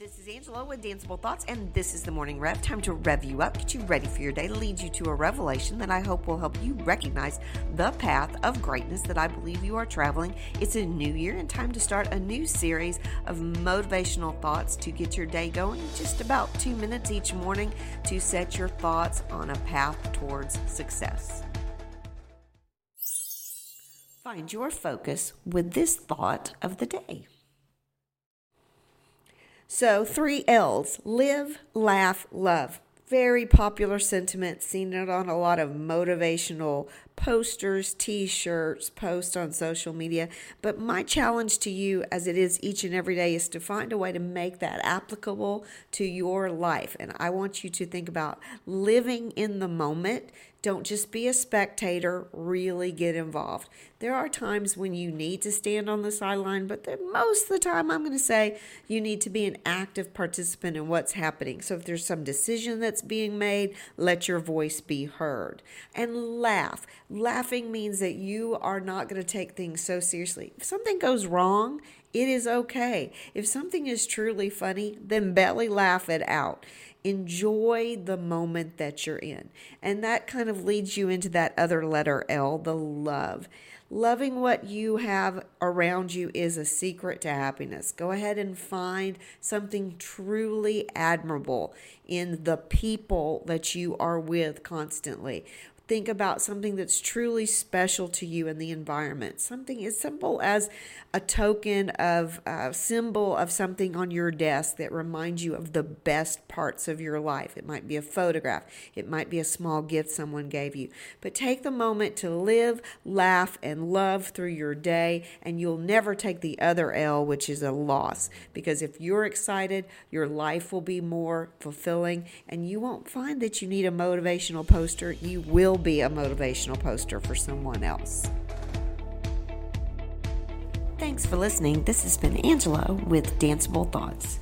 This is Angela with Danceable Thoughts, and this is the morning rev. Time to rev you up, get you ready for your day, lead you to a revelation that I hope will help you recognize the path of greatness that I believe you are traveling. It's a new year and time to start a new series of motivational thoughts to get your day going. Just about two minutes each morning to set your thoughts on a path towards success. Find your focus with this thought of the day. So, three L's live, laugh, love. Very popular sentiment, seen it on a lot of motivational posters, t shirts, posts on social media. But my challenge to you, as it is each and every day, is to find a way to make that applicable to your life. And I want you to think about living in the moment don't just be a spectator, really get involved. There are times when you need to stand on the sideline, but most of the time, I'm going to say you need to be an active participant in what's happening. So if there's some decision that's being made, let your voice be heard. And laugh. Laughing means that you are not going to take things so seriously. If something goes wrong, it is okay. If something is truly funny, then belly laugh it out. Enjoy the moment that you're in. And that kind of leads you into that other letter L, the love. Loving what you have around you is a secret to happiness. Go ahead and find something truly admirable in the people that you are with constantly think about something that's truly special to you in the environment. Something as simple as a token of a symbol of something on your desk that reminds you of the best parts of your life. It might be a photograph, it might be a small gift someone gave you. But take the moment to live, laugh, and love through your day, and you'll never take the other L, which is a loss. Because if you're excited, your life will be more fulfilling, and you won't find that you need a motivational poster. You will be a motivational poster for someone else. Thanks for listening. This has been Angela with Danceable Thoughts.